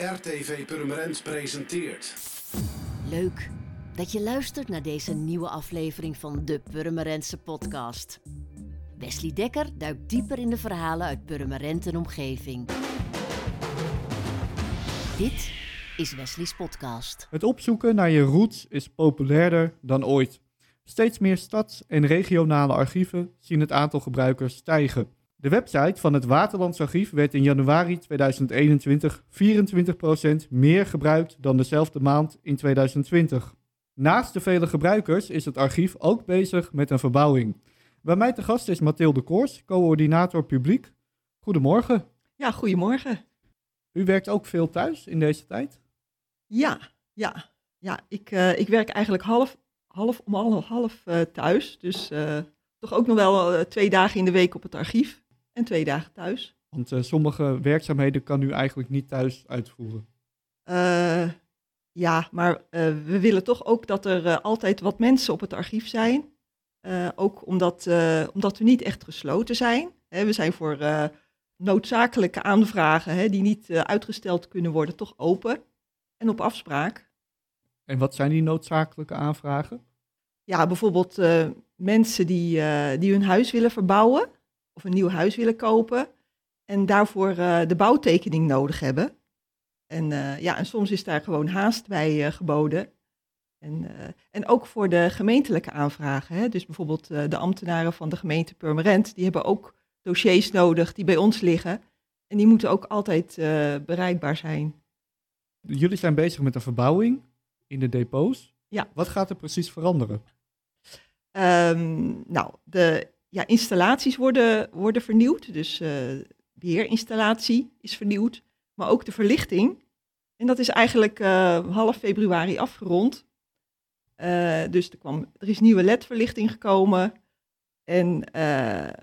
RTV Purmerend presenteert. Leuk dat je luistert naar deze nieuwe aflevering van de Purmerendse podcast. Wesley Dekker duikt dieper in de verhalen uit Purmerend en omgeving. Dit is Wesley's podcast. Het opzoeken naar je roots is populairder dan ooit. Steeds meer stads- en regionale archieven zien het aantal gebruikers stijgen. De website van het Waterlands Archief werd in januari 2021 24% meer gebruikt dan dezelfde maand in 2020. Naast de vele gebruikers is het archief ook bezig met een verbouwing. Bij mij te gast is Mathilde Koors, coördinator publiek. Goedemorgen. Ja, goedemorgen. U werkt ook veel thuis in deze tijd? Ja, ja, ja. Ik, uh, ik werk eigenlijk half, half om half, half uh, thuis. Dus uh, toch ook nog wel twee dagen in de week op het archief en twee dagen thuis. Want sommige werkzaamheden kan u eigenlijk niet thuis uitvoeren. ja, maar we willen toch ook dat er altijd wat mensen op het archief zijn. ook omdat, omdat we niet echt gesloten zijn. Hè, we zijn voor noodzakelijke aanvragen hè, die niet uitgesteld kunnen worden, toch open en op afspraak. En wat zijn die noodzakelijke aanvragen? Ja, bijvoorbeeld mensen die, die hun huis willen verbouwen of een nieuw huis willen kopen en daarvoor uh, de bouwtekening nodig hebben. En, ja, en soms is daar gewoon haast bij geboden. En, en ook voor de gemeentelijke aanvragen. Hè? Dus bijvoorbeeld de ambtenaren van de gemeente Purmerend, die hebben ook dossiers nodig die bij ons liggen. En die moeten ook altijd bereikbaar zijn. Jullie zijn bezig met een verbouwing in de depots. Ja. Wat gaat er precies veranderen? Um, nou, de ja, installaties worden, worden vernieuwd. Dus uh, beheerinstallatie is vernieuwd. Maar ook de verlichting. En dat is eigenlijk uh, half februari afgerond. Uh, dus er, kwam, er is nieuwe LED-verlichting gekomen. En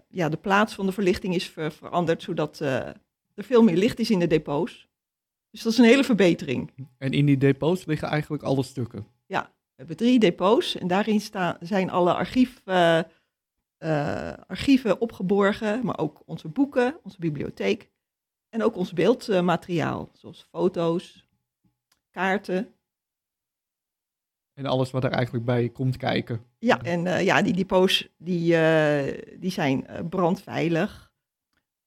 ja, de plaats van de verlichting is ver, veranderd, zodat er veel meer licht is in de depots. Dus dat is een hele verbetering. En in die depots liggen eigenlijk alle stukken? Ja, we hebben drie depots en daarin staan, zijn alle archief, uh, uh, archieven opgeborgen, maar ook onze boeken, onze bibliotheek en ook ons beeldmateriaal, zoals foto's, kaarten. En alles wat er eigenlijk bij komt kijken. Ja, en uh, ja, die depots die, die zijn brandveilig.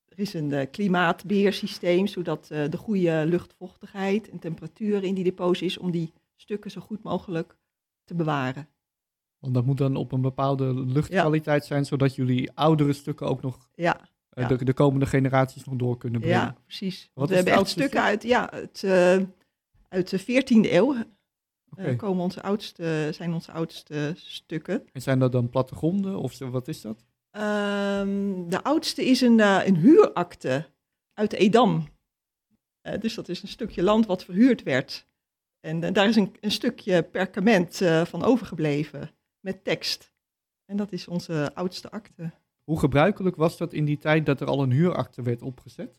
Er is een klimaatbeheersysteem, zodat de goede luchtvochtigheid en temperatuur in die depots is om die stukken zo goed mogelijk te bewaren. Want dat moet dan op een bepaalde luchtkwaliteit ja. zijn, zodat jullie oudere stukken ook nog ja, uh, de, de, komende generaties nog door kunnen brengen. Ja, precies. Wat we hebben echt stukken uit, ja, uit, uit de 14e eeuw. Okay. komen onze oudste, zijn onze oudste stukken. En zijn dat dan plattegronden of wat is dat? Um, de oudste is een, uh, een huurakte uit Edam. Dus dat is een stukje land wat verhuurd werd. En daar is een, een stukje perkament van overgebleven met tekst. En dat is onze oudste akte. Hoe gebruikelijk was dat in die tijd dat er al een huurakte werd opgezet?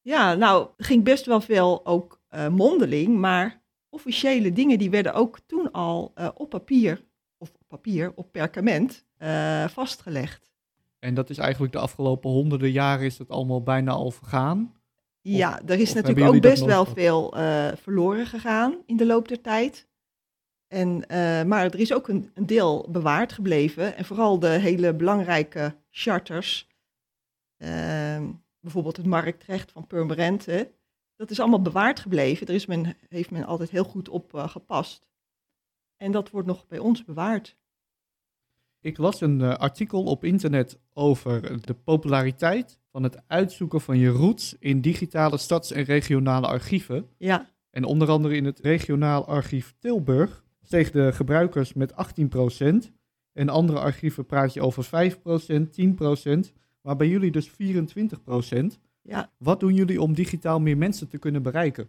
Ja, nou, ging best wel veel ook mondeling, maar officiële dingen die werden ook toen al op papier, of op papier, op perkament, uh, vastgelegd. En dat is eigenlijk de afgelopen honderden jaren is dat allemaal bijna al vergaan? Ja, er is natuurlijk ook best wel veel verloren gegaan in de loop der tijd. En, uh, maar er is ook een, een, deel bewaard gebleven. En vooral de hele belangrijke charters. bijvoorbeeld het marktrecht van Purmerend. Dat is allemaal bewaard gebleven. Daar is men, heeft men altijd heel goed op gepast. En dat wordt nog bij ons bewaard. Ik las een uh, artikel op internet over de populariteit van het uitzoeken van je roots in digitale stads- en regionale archieven. Ja. En onder andere in het regionaal archief Tilburg steeg de gebruikers met 18%. En andere archieven praat je over 5%, 10%, maar bij jullie dus 24%. Ja. Wat doen jullie om digitaal meer mensen te kunnen bereiken?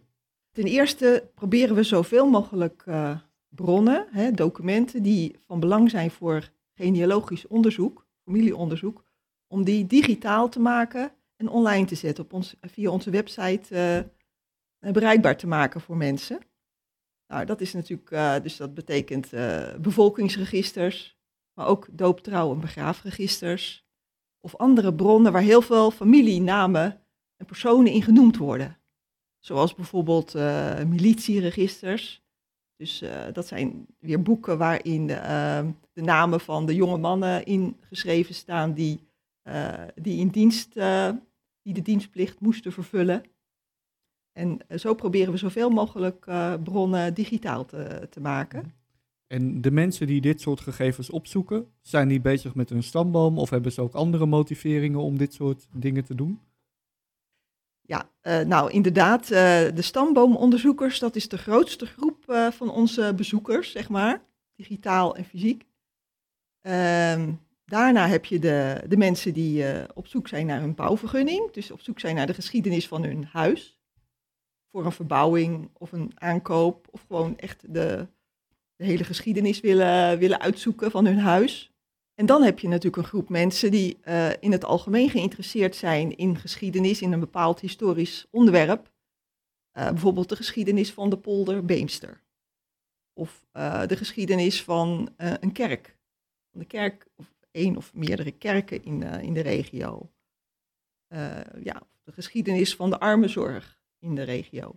Ten eerste proberen we zoveel mogelijk uh, bronnen, hè, documenten die van belang zijn voor genealogisch onderzoek, familieonderzoek, om die digitaal te maken en online te zetten, op ons, via onze website uh, bereikbaar te maken voor mensen. Nou, dat is natuurlijk, uh, dus dat betekent uh, bevolkingsregisters, maar ook dooptrouw- en begraafregisters. Of andere bronnen waar heel veel familienamen en personen in genoemd worden. Zoals bijvoorbeeld uh, militieregisters. Dus dat zijn weer boeken waarin uh, de namen van de jonge mannen ingeschreven staan die, die in dienst, die de dienstplicht moesten vervullen. En zo proberen we zoveel mogelijk bronnen digitaal te, te maken. En de mensen die dit soort gegevens opzoeken, zijn die bezig met een stamboom of hebben ze ook andere motiveringen om dit soort dingen te doen? Ja, uh, nou inderdaad, uh, de stamboomonderzoekers, dat is de grootste groep van onze bezoekers, zeg maar, digitaal en fysiek. Ehm, daarna heb je de, de mensen die op zoek zijn naar een bouwvergunning, dus op zoek zijn naar de geschiedenis van hun huis, voor een verbouwing of een aankoop, of gewoon echt de, de hele geschiedenis willen, willen uitzoeken van hun huis. En dan heb je natuurlijk een groep mensen die uh, in het algemeen geïnteresseerd zijn in geschiedenis, in een bepaald historisch onderwerp. Uh, bijvoorbeeld de geschiedenis van de polder Beemster. Of uh, de geschiedenis van een kerk. Van de kerk, of één of meerdere kerken in, in de regio. ja, de geschiedenis van de armenzorg in de regio.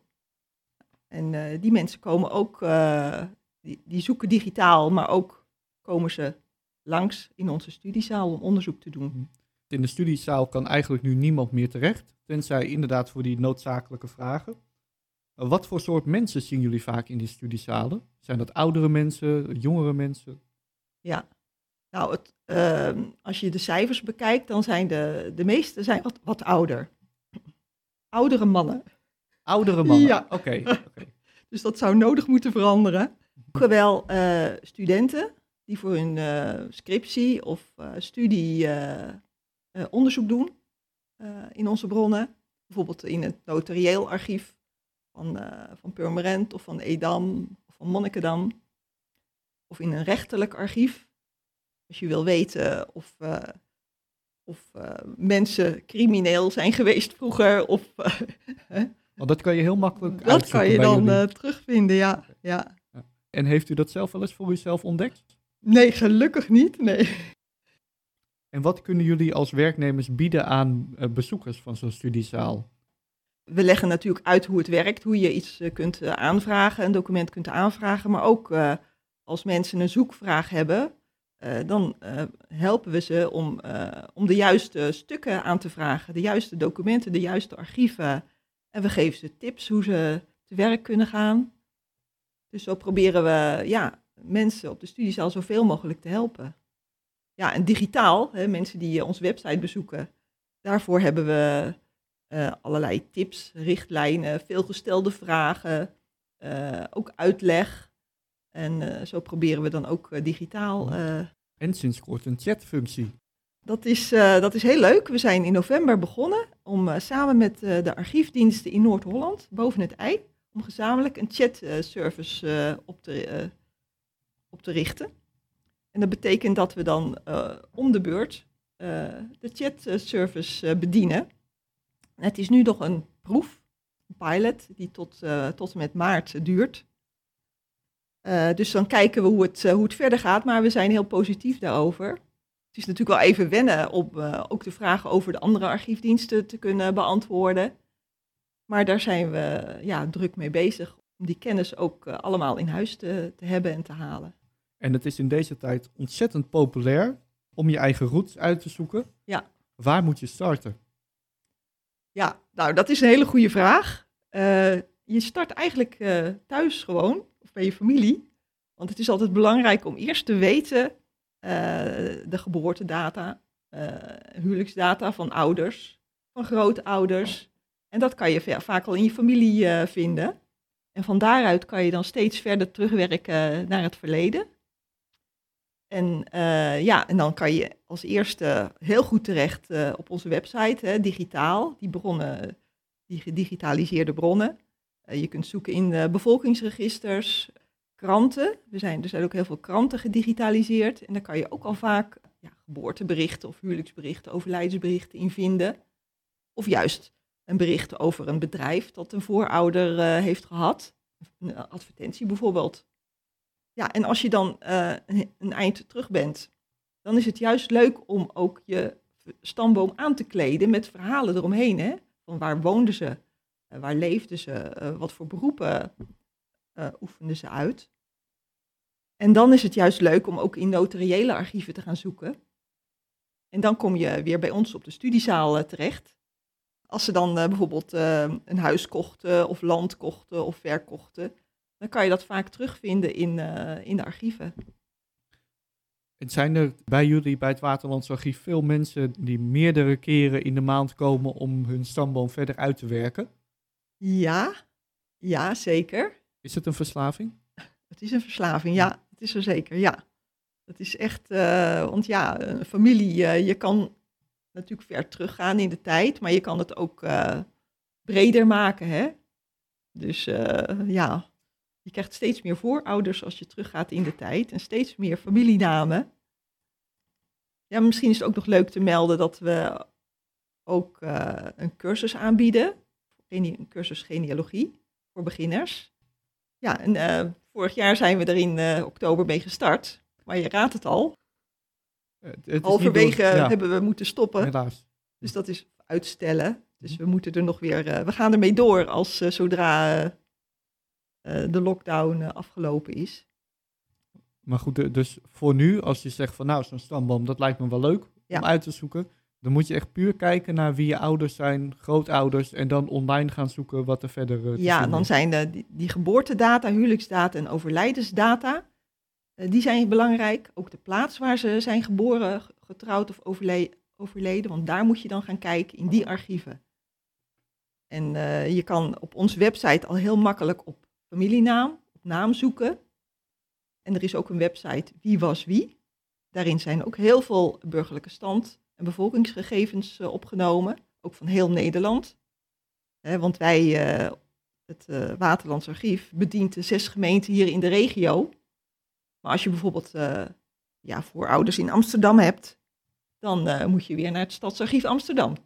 En die mensen komen ook, die, die zoeken digitaal, maar ook komen ze langs in onze studiezaal om onderzoek te doen. Mhm. In de studiezaal kan eigenlijk nu niemand meer terecht, tenzij inderdaad voor die noodzakelijke vragen. Wat voor soort mensen zien jullie vaak in die studiezalen? Zijn dat oudere mensen, jongere mensen? Ja, nou, het, uh, als je de cijfers bekijkt, dan zijn de, de meeste zijn wat, wat ouder. Oudere mannen. Oudere mannen, ja. oké. Okay, dus dat zou nodig moeten veranderen. Wel uh, studenten, die voor hun uh, scriptie of uh, studie onderzoek doen in onze bronnen. Bijvoorbeeld in het notarieel archief van, van Purmerend of van Edam of van Monnikendam. Of in een rechterlijk archief. Als je wil weten of, of mensen crimineel zijn geweest vroeger. Of, Want dat kan je heel makkelijk Dat kan je dan terugvinden, ja. ja. En heeft u dat zelf wel eens voor uzelf ontdekt? Nee, gelukkig niet. Nee. En wat kunnen jullie als werknemers bieden aan uh, bezoekers van zo'n studiezaal? We leggen natuurlijk uit hoe het werkt, hoe je iets uh, kunt uh, aanvragen, een document kunt aanvragen, maar ook als mensen een zoekvraag hebben, dan helpen we ze om, om de juiste stukken aan te vragen, de juiste documenten, de juiste archieven. En we geven ze tips hoe ze te werk kunnen gaan. Dus zo proberen we ja, mensen op de studiezaal zoveel mogelijk te helpen. Ja, en digitaal, hè, mensen die uh, onze website bezoeken, daarvoor hebben we uh, allerlei tips, richtlijnen, veelgestelde vragen, uh, ook uitleg. En zo proberen we dan ook digitaal. en sinds kort een chatfunctie. Dat is, dat is heel leuk. We zijn in november begonnen om samen met de archiefdiensten in Noord-Holland, boven het ei, om gezamenlijk een chatservice op te op te richten. En dat betekent dat we dan om de beurt de chatservice bedienen. het is nu nog een proef, een pilot, die tot, tot en met maart duurt. dus dan kijken we hoe het, hoe het verder gaat, maar we zijn heel positief daarover. Het is natuurlijk wel even wennen om ook de vragen over de andere archiefdiensten te kunnen beantwoorden. Maar daar zijn we ja, druk mee bezig om die kennis ook allemaal in huis te, te hebben en te halen. En het is in deze tijd ontzettend populair om je eigen route uit te zoeken. Ja. Waar moet je starten? Ja, nou dat is een hele goede vraag. Uh, je start eigenlijk thuis gewoon, of bij je familie. Want het is altijd belangrijk om eerst te weten de geboortedata, huwelijksdata van ouders, van grootouders. En dat kan je vaak al in je familie vinden. En van daaruit kan je dan steeds verder terugwerken naar het verleden. En ja, en dan kan je als eerste heel goed terecht op onze website, hè, digitaal, die bronnen, die gedigitaliseerde bronnen. Je kunt zoeken in bevolkingsregisters, kranten. Er zijn, er zijn ook heel veel kranten gedigitaliseerd. En daar kan je ook al vaak ja, geboorteberichten of huwelijksberichten, overlijdensberichten in vinden. Of juist een bericht over een bedrijf dat een voorouder heeft gehad. Een advertentie bijvoorbeeld. Ja, en als je dan uh, een eind terug bent, dan is het juist leuk om ook je stamboom aan te kleden met verhalen eromheen. Hè? Van waar woonden ze? Eh, waar leefden ze? Eh, wat voor beroepen eh, oefenden ze uit? En dan is het juist leuk om ook in notariële archieven te gaan zoeken. En dan kom je weer bij ons op de studiezaal eh, terecht. Als ze dan eh, bijvoorbeeld eh, een huis kochten of land kochten of verkochten, dan kan je dat vaak terugvinden in, in de archieven. En zijn er bij jullie, bij het Waterlands Archief, veel mensen die meerdere keren in de maand komen om hun stamboom verder uit te werken? Ja, ja, zeker. Is het een verslaving? Het is een verslaving, ja. Het is er zeker, ja. Het is echt, eh, want ja, een familie, eh, je kan natuurlijk ver teruggaan in de tijd, maar je kan het ook eh, breder maken, hè. Dus eh, ja, je krijgt steeds meer voorouders als je teruggaat in de tijd en steeds meer familienamen. Ja, misschien is het ook nog leuk te melden dat we ook eh, een cursus aanbieden, een cursus genealogie voor beginners. Ja, en eh, vorig jaar zijn we er in eh, oktober mee gestart. Maar je raadt het al. Het Halverwege door- ja, hebben we moeten stoppen. Helaas. Dus dat is uitstellen. Dus we moeten er nog weer. eh, we gaan ermee door als eh, zodra de lockdown afgelopen is. Maar goed, dus voor nu, als je zegt van nou, zo'n stamboom, dat lijkt me wel leuk Ja. om uit te zoeken. Dan moet je echt puur kijken naar wie je ouders zijn, grootouders, en dan online gaan zoeken wat er verder eh, Ja, dan is. zijn de, die, die geboortedata, huwelijksdata en overlijdensdata. eh, die zijn belangrijk. Ook de plaats waar ze zijn geboren, ge- getrouwd of overle- overleden. Want daar moet je dan gaan kijken in die archieven. En eh, je kan op onze website al heel makkelijk op familienaam, op naam zoeken. En er is ook een website Wie was wie. Daarin zijn ook heel veel burgerlijke stand en bevolkingsgegevens eh, opgenomen. Ook van heel Nederland. Hè, want wij, eh, het eh Waterlands Archief, bedient de zes gemeenten hier in de regio. Maar als je bijvoorbeeld ja, voorouders in Amsterdam hebt, dan moet je weer naar het Stadsarchief Amsterdam.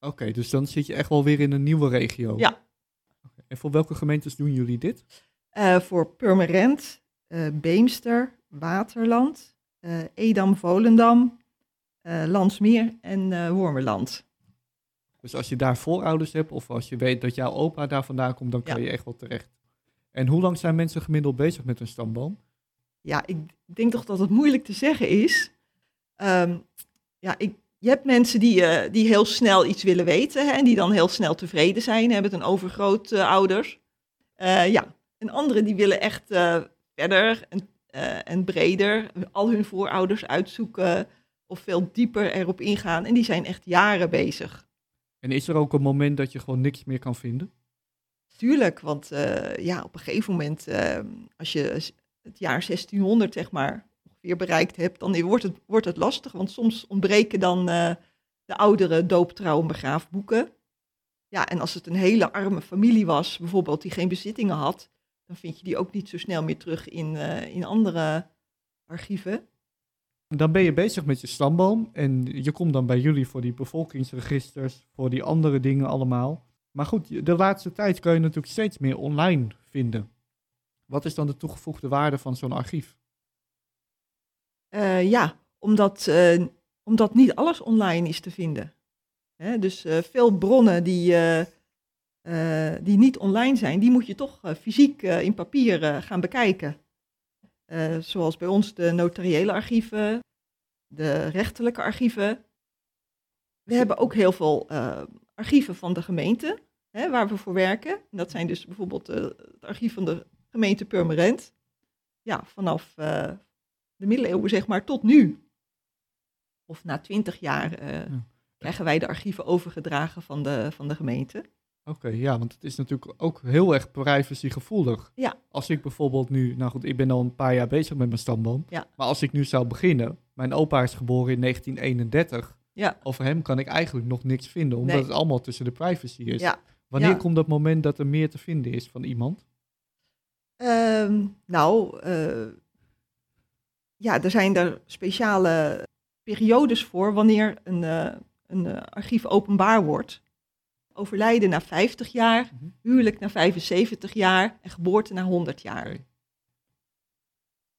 Oké, dus dan zit je echt wel weer in een nieuwe regio. Ja. En voor welke gemeentes doen jullie dit? Voor Purmerend, Beemster, Waterland, Edam, Volendam, Landsmeer en eh, Wormerland. Dus als je daar voorouders hebt, of als je weet dat jouw opa daar vandaan komt, dan kan Ja. je echt wel terecht. En hoe lang zijn mensen gemiddeld bezig met een stamboom? Ja, ik denk toch dat het moeilijk te zeggen is. Ehm, ja, ik, je hebt mensen die, eh, die heel snel iets willen weten hè, en die dan heel snel tevreden zijn, hebben een overgrootouders. Eh ja, en anderen die willen echt eh, verder en, eh, en breder al hun voorouders uitzoeken of veel dieper erop ingaan. En die zijn echt jaren bezig. En is er ook een moment dat je gewoon niks meer kan vinden? Tuurlijk, want eh, ja, op een gegeven moment, eh, als je het jaar 1600 zeg maar ongeveer bereikt hebt, dan wordt het, wordt het lastig. Want soms ontbreken dan eh, de oudere dooptrouw en begraafboeken. Ja, en als het een hele arme familie was, bijvoorbeeld, die geen bezittingen had, dan vind je die ook niet zo snel meer terug in, in andere archieven. Dan ben je bezig met je stamboom en je komt dan bij jullie voor die bevolkingsregisters, voor die andere dingen allemaal. Maar goed, de laatste tijd kan je natuurlijk steeds meer online vinden. Wat is dan de toegevoegde waarde van zo'n archief? Eh, ja, omdat, eh, omdat niet alles online is te vinden. Hè, dus eh, veel bronnen die, die niet online zijn, die moet je toch fysiek in papier gaan bekijken. Eh, zoals bij ons de notariële archieven, de rechterlijke archieven. We hebben ook heel veel eh, archieven van de gemeente hè, waar we voor werken. En dat zijn dus bijvoorbeeld eh, het archief van de gemeente Purmerend. Ja, vanaf de middeleeuwen zeg maar tot nu. Of na twintig jaar Ja. krijgen wij de archieven overgedragen van de, van de gemeente. Oké, ja, want het is natuurlijk ook heel erg privacygevoelig. Ja. Als ik bijvoorbeeld nu, nou goed, ik ben al een paar jaar bezig met mijn stamboom. Ja. Maar als ik nu zou beginnen, mijn opa is geboren in 1931. Ja. Over hem kan ik eigenlijk nog niks vinden, omdat Nee. het allemaal tussen de privacy is. Ja. Wanneer Ja. komt dat moment dat er meer te vinden is van iemand? Ehm, nou, eh, ja, er zijn er speciale periodes voor wanneer een, eh, een eh, archief openbaar wordt. Overlijden na 50 jaar, Mhm. huwelijk na 75 jaar en geboorte na 100 jaar.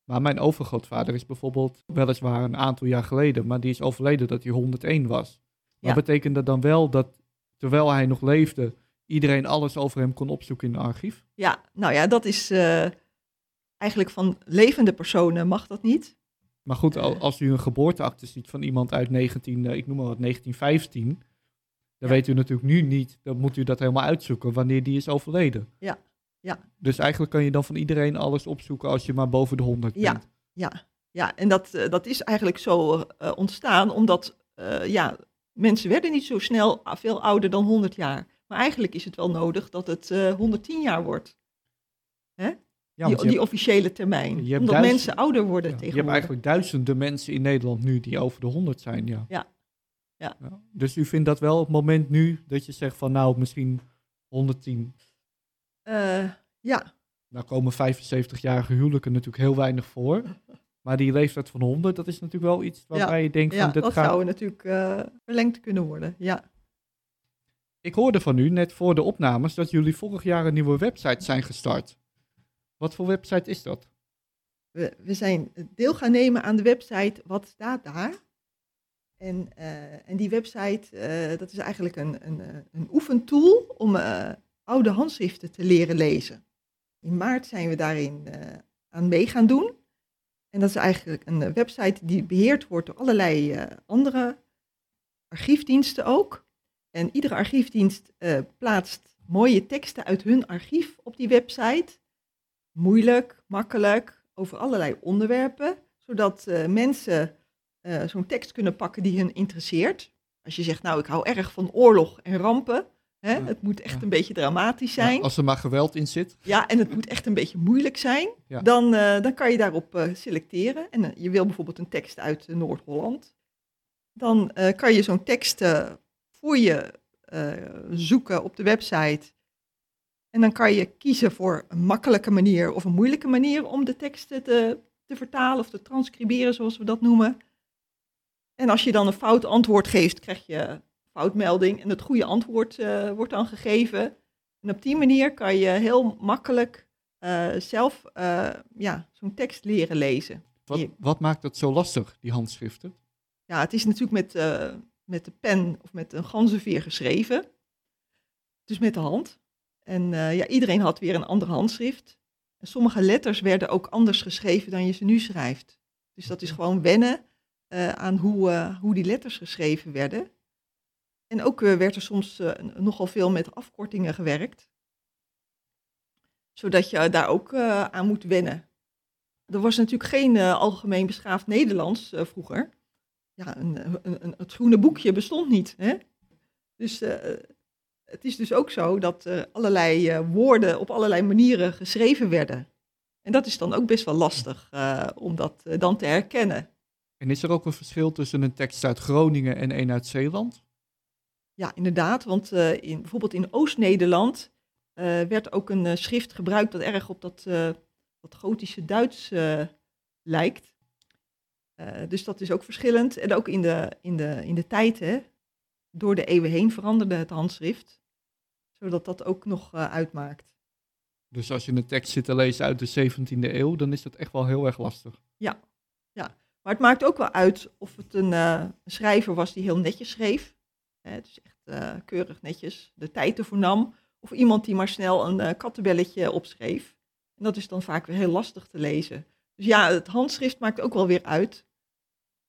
Maar mijn overgrootvader is bijvoorbeeld weliswaar een aantal jaar geleden, maar die is overleden dat hij 101 was. Maar Ja. betekent dat dan wel dat terwijl hij nog leefde, iedereen alles over hem kon opzoeken in een archief. Ja, nou ja, dat is eh, eigenlijk van levende personen mag dat niet. Maar goed, al- als u een geboorteakte ziet van iemand uit 19, eh, ik noem maar wat, 1915, dan Ja. weet u natuurlijk nu niet, dan moet u dat helemaal uitzoeken wanneer die is overleden. Ja, ja. Dus eigenlijk kan je dan van iedereen alles opzoeken als je maar boven de 100 Ja. bent. Ja, ja en dat, eh, dat is eigenlijk zo eh, ontstaan omdat eh, ja, mensen werden niet zo snel veel ouder dan 100 jaar. Maar eigenlijk is het wel nodig dat het eh 110 jaar wordt, Ja, die, officiële termijn. omdat duizend- mensen ouder worden ja, je hebt tegenwoordig. eigenlijk duizenden mensen in Nederland nu die over de 100 zijn. Ja. Ja. Ja. Dus u vindt dat wel het moment nu dat je zegt van nou misschien 110. Eh, ja, Nou komen 75-jarige huwelijken natuurlijk heel weinig voor. Maar die leeftijd van 100, dat is natuurlijk wel iets waarbij je denkt ja van dit dat gaat... zou natuurlijk eh, verlengd kunnen worden. Ja. Ik hoorde van u net voor de opnames dat jullie vorig jaar een nieuwe website zijn gestart. Wat voor website is dat? We, we zijn deel gaan nemen aan de website Wat staat daar? En, eh, en die website, eh, dat is eigenlijk een, een, eh, een oefentool om oude handschriften te leren lezen. In maart zijn we daarin aan mee gaan doen. En dat is eigenlijk een website die beheerd wordt door allerlei andere archiefdiensten ook. En iedere archiefdienst plaatst mooie teksten uit hun archief op die website moeilijk, makkelijk, over allerlei onderwerpen, zodat mensen eh, zo'n tekst kunnen pakken die hun interesseert. Als je zegt, nou, ik hou erg van oorlog en rampen, hè, Ja, het moet echt ja. een beetje dramatisch zijn, Ja, ja, als er maar geweld in zit. en het moet echt een beetje moeilijk zijn, Ja. dan, eh, dan kan je daarop eh, selecteren. En je wil bijvoorbeeld een tekst uit Noord-Holland, dan kan je zo'n tekst voor je zoeken op de website. En dan kan je kiezen voor een makkelijke manier of een moeilijke manier om de teksten te, te vertalen of te transcriberen, zoals we dat noemen. En als je dan een fout antwoord geeft, krijg je foutmelding en het goede antwoord eh, wordt dan gegeven. En op die manier kan je heel makkelijk eh, zelf eh, ja, zo'n tekst leren lezen. Wat, wat maakt dat zo lastig, die handschriften? Ja, het is natuurlijk met, met de pen of met een ganzenveer geschreven. Dus met de hand. En ja, iedereen had weer een ander handschrift. En sommige letters werden ook anders geschreven dan je ze nu schrijft. Dus dat is gewoon wennen eh, aan hoe, eh, hoe die letters geschreven werden. En ook eh, werd er soms nogal veel met afkortingen gewerkt. Zodat je daar ook aan moet wennen. Er was natuurlijk geen algemeen beschaafd Nederlands vroeger ja, een, een, een, het groene boekje bestond niet. Hè? Dus het is dus ook zo dat er allerlei woorden op allerlei manieren geschreven werden. En dat is dan ook best wel lastig om dat dan te herkennen. En is er ook een verschil tussen een tekst uit Groningen en een uit Zeeland? Ja, inderdaad, want eh, in, bijvoorbeeld in Oost-Nederland eh, werd ook een eh, schrift gebruikt dat erg op dat, dat gotische Duits lijkt. Dus dat is ook verschillend. En ook in de, in de, in de tijd, hè, door de eeuwen heen veranderde het handschrift, zodat dat ook nog uitmaakt. Dus als je een tekst zit te lezen uit de 17e eeuw, dan is dat echt wel heel erg lastig. Maar het maakt ook wel uit of het een, eh, een schrijver was die heel netjes schreef. Hè, dus echt eh, keurig netjes de tijd ervoor nam. Of iemand die maar snel een eh, kattenbelletje opschreef. En dat is dan vaak weer heel lastig te lezen. Dus ja, het handschrift maakt ook wel weer uit.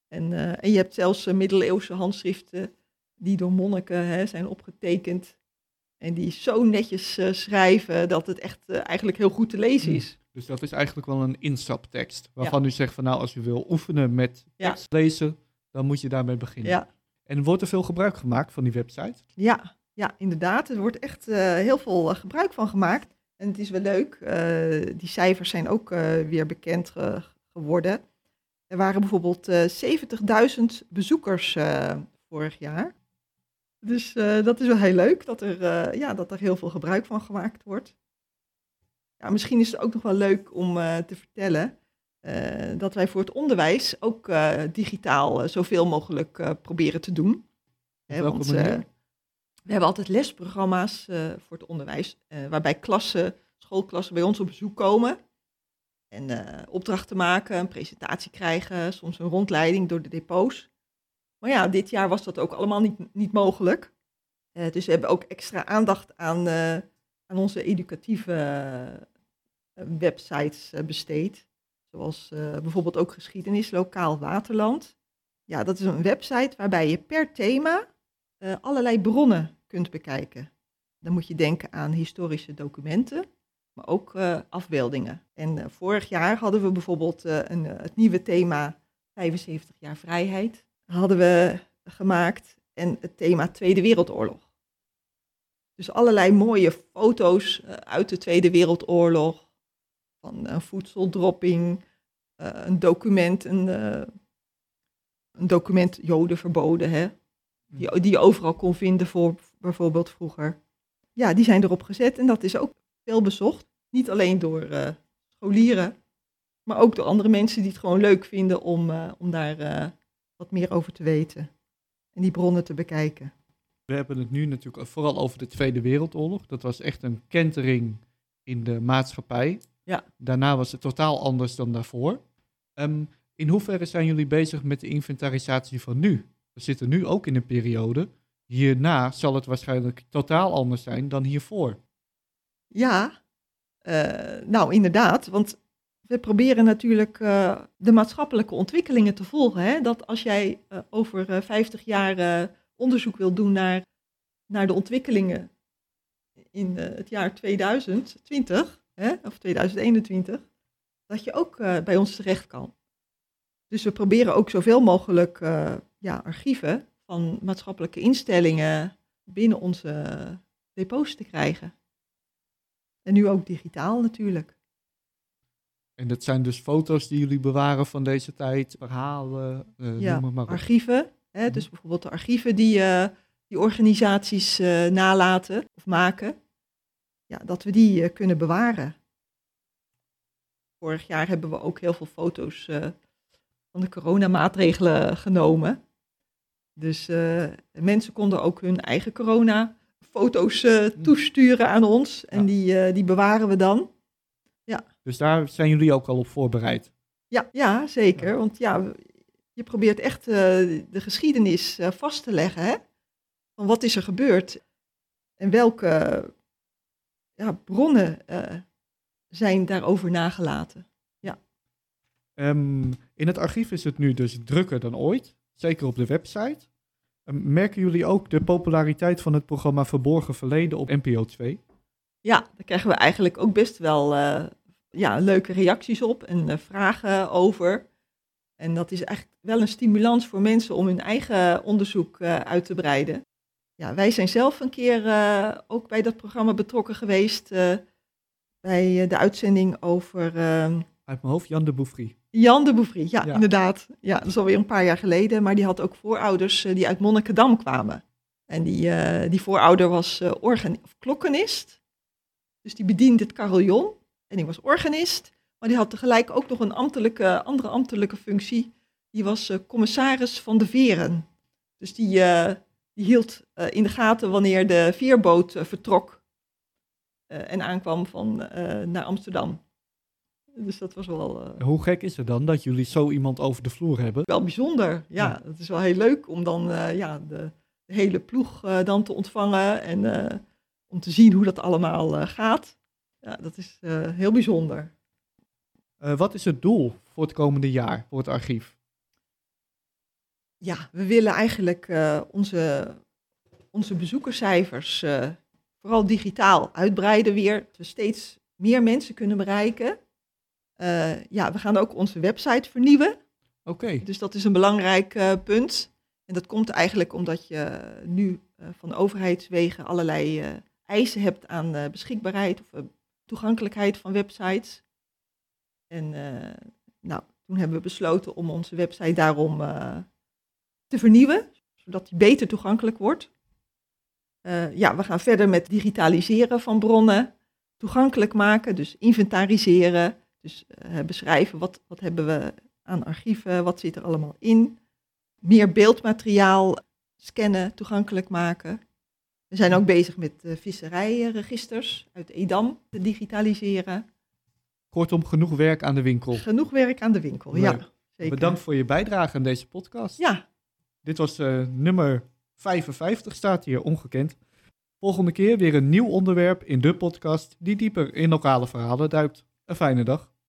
En, en je hebt zelfs middeleeuwse handschriften die door monniken hè, zijn opgetekend. En die zo netjes schrijven dat het echt eigenlijk heel goed te lezen is. Dus dat is eigenlijk wel een instaptekst. Waarvan u zegt van nou, als u wil oefenen met tekst lezen, dan moet je daarmee beginnen. Ja. En wordt er veel gebruik gemaakt van die website? Ja, ja, inderdaad. Er wordt echt eh, heel veel eh, gebruik van gemaakt. En het is wel leuk. eh, die cijfers zijn ook weer bekend ge- geworden. Er waren bijvoorbeeld eh 70.000 bezoekers vorig jaar. Dus dat is wel heel leuk dat er, ja, dat er heel veel gebruik van gemaakt wordt. Ja, misschien is het ook nog wel leuk om eh, te vertellen eh, dat wij voor het onderwijs ook eh, digitaal zoveel mogelijk proberen te doen. Hè, want, we hebben altijd lesprogramma's voor het onderwijs, waarbij klassen, schoolklassen bij ons op bezoek komen. En opdrachten maken, een presentatie krijgen, soms een rondleiding door de depots. Maar ja, dit jaar was dat ook allemaal niet, niet mogelijk. Dus we hebben ook extra aandacht aan, aan onze educatieve eh, websites eh, besteed. Zoals eh, bijvoorbeeld ook geschiedenis lokaal Waterland. Ja, dat is een website waarbij je per thema allerlei bronnen kunt bekijken. Dan moet je denken aan historische documenten, maar ook afbeeldingen. En vorig jaar hadden we bijvoorbeeld een, het nieuwe thema 75 jaar vrijheid hadden we gemaakt en het thema Tweede Wereldoorlog. Dus allerlei mooie foto's eh, uit de Tweede Wereldoorlog, van een voedseldropping, eh, een document, een, eh, een document Joden verboden, hè? Die, die je overal kon vinden voor bijvoorbeeld vroeger. Ja, die zijn erop gezet en dat is ook veel bezocht. Niet alleen door eh, scholieren, maar ook door andere mensen die het gewoon leuk vinden om, eh, om daar eh, wat meer over te weten. En die bronnen te bekijken. We hebben het nu natuurlijk vooral over de Tweede Wereldoorlog. Dat was echt een kentering in de maatschappij. Ja. Daarna was het totaal anders dan daarvoor. Ehm, in hoeverre zijn jullie bezig met de inventarisatie van nu? We zitten nu ook in een periode. Hierna zal het waarschijnlijk totaal anders zijn dan hiervoor. Ja, eh, nou inderdaad, want we proberen natuurlijk eh, de maatschappelijke ontwikkelingen te volgen. Hè? Dat als jij eh, over eh, 50 jaar onderzoek wil doen naar, naar de ontwikkelingen in eh, het jaar 2020 hè, of 2021, dat je ook eh, bij ons terecht kan. Dus we proberen ook zoveel mogelijk eh, ja, archieven van maatschappelijke instellingen binnen onze depots te krijgen. En nu ook digitaal natuurlijk. En dat zijn dus foto's die jullie bewaren van deze tijd, verhalen, Ja, noem maar op. Archieven, hè, dus bijvoorbeeld de archieven die, eh, die organisaties eh, nalaten of maken, ja, dat we die eh, kunnen bewaren. Vorig jaar hebben we ook heel veel foto's van de coronamaatregelen genomen. Dus mensen konden ook hun eigen corona-foto's eh, toesturen aan ons en Ja. die, die bewaren we dan. Dus daar zijn jullie ook al op voorbereid. Ja, ja zeker. Want ja, je probeert echt eh, de geschiedenis eh, vast te leggen. Hè? Van wat is er gebeurd en welke ja, bronnen eh, zijn daarover nagelaten. Ehm, in het archief is het nu dus drukker dan ooit, zeker op de website. Ehm, merken jullie ook de populariteit van het programma Verborgen Verleden op NPO 2? Ja, daar krijgen we eigenlijk ook best wel ja, leuke reacties op en vragen over. En dat is echt wel een stimulans voor mensen om hun eigen onderzoek eh, uit te breiden. Ja, wij zijn zelf een keer eh, ook bij dat programma betrokken geweest. eh, bij de uitzending over ehm, Uit mijn hoofd, Jan de Bouffry. Jan de Bouffry. Ja, Ja. inderdaad. Ja, dat is alweer een paar jaar geleden. Maar die had ook voorouders die uit Monnikendam kwamen. En die, die voorouder was organ of klokkenist. Dus die bediende het carillon. En die was organist. Maar die had tegelijk ook nog een ambtelijke, andere ambtelijke functie. Die was eh, commissaris van de veren. Dus die, eh, die hield eh, in de gaten wanneer de veerboot vertrok. en aankwam van, naar Amsterdam. Dus dat was wel... Hoe gek is het dan dat jullie zo iemand over de vloer hebben? wel bijzonder. Ja, Ja. het is wel heel leuk om dan ja, de, de hele ploeg dan te ontvangen en om te zien hoe dat allemaal gaat. Ja, dat is heel bijzonder. Eh, wat is het doel voor het komende jaar voor het archief? Ja, we willen eigenlijk eh, onze, onze bezoekerscijfers eh, vooral digitaal uitbreiden weer. Dat we steeds meer mensen kunnen bereiken. Ja, we gaan ook onze website vernieuwen. Oké, Dus dat is een belangrijk punt. En dat komt eigenlijk omdat je nu van overheidswegen allerlei eisen hebt aan beschikbaarheid of toegankelijkheid van websites. En eh, nou, toen hebben we besloten om onze website daarom eh, te vernieuwen, zodat die beter toegankelijk wordt. Eh, ja, we gaan verder met digitaliseren van bronnen, toegankelijk maken, dus inventariseren, dus beschrijven wat, wat hebben we aan archieven, wat zit er allemaal in. Meer beeldmateriaal scannen, toegankelijk maken. We zijn ook bezig met visserijregisters uit Edam te digitaliseren. Kortom genoeg werk aan de winkel. Genoeg werk aan de winkel, Leuk. ja. Zeker. Bedankt voor je bijdrage aan deze podcast. Ja, Dit was eh, nummer 55, staat hier ongekend. Volgende keer weer een nieuw onderwerp in de podcast die dieper in lokale verhalen duikt. Een fijne dag.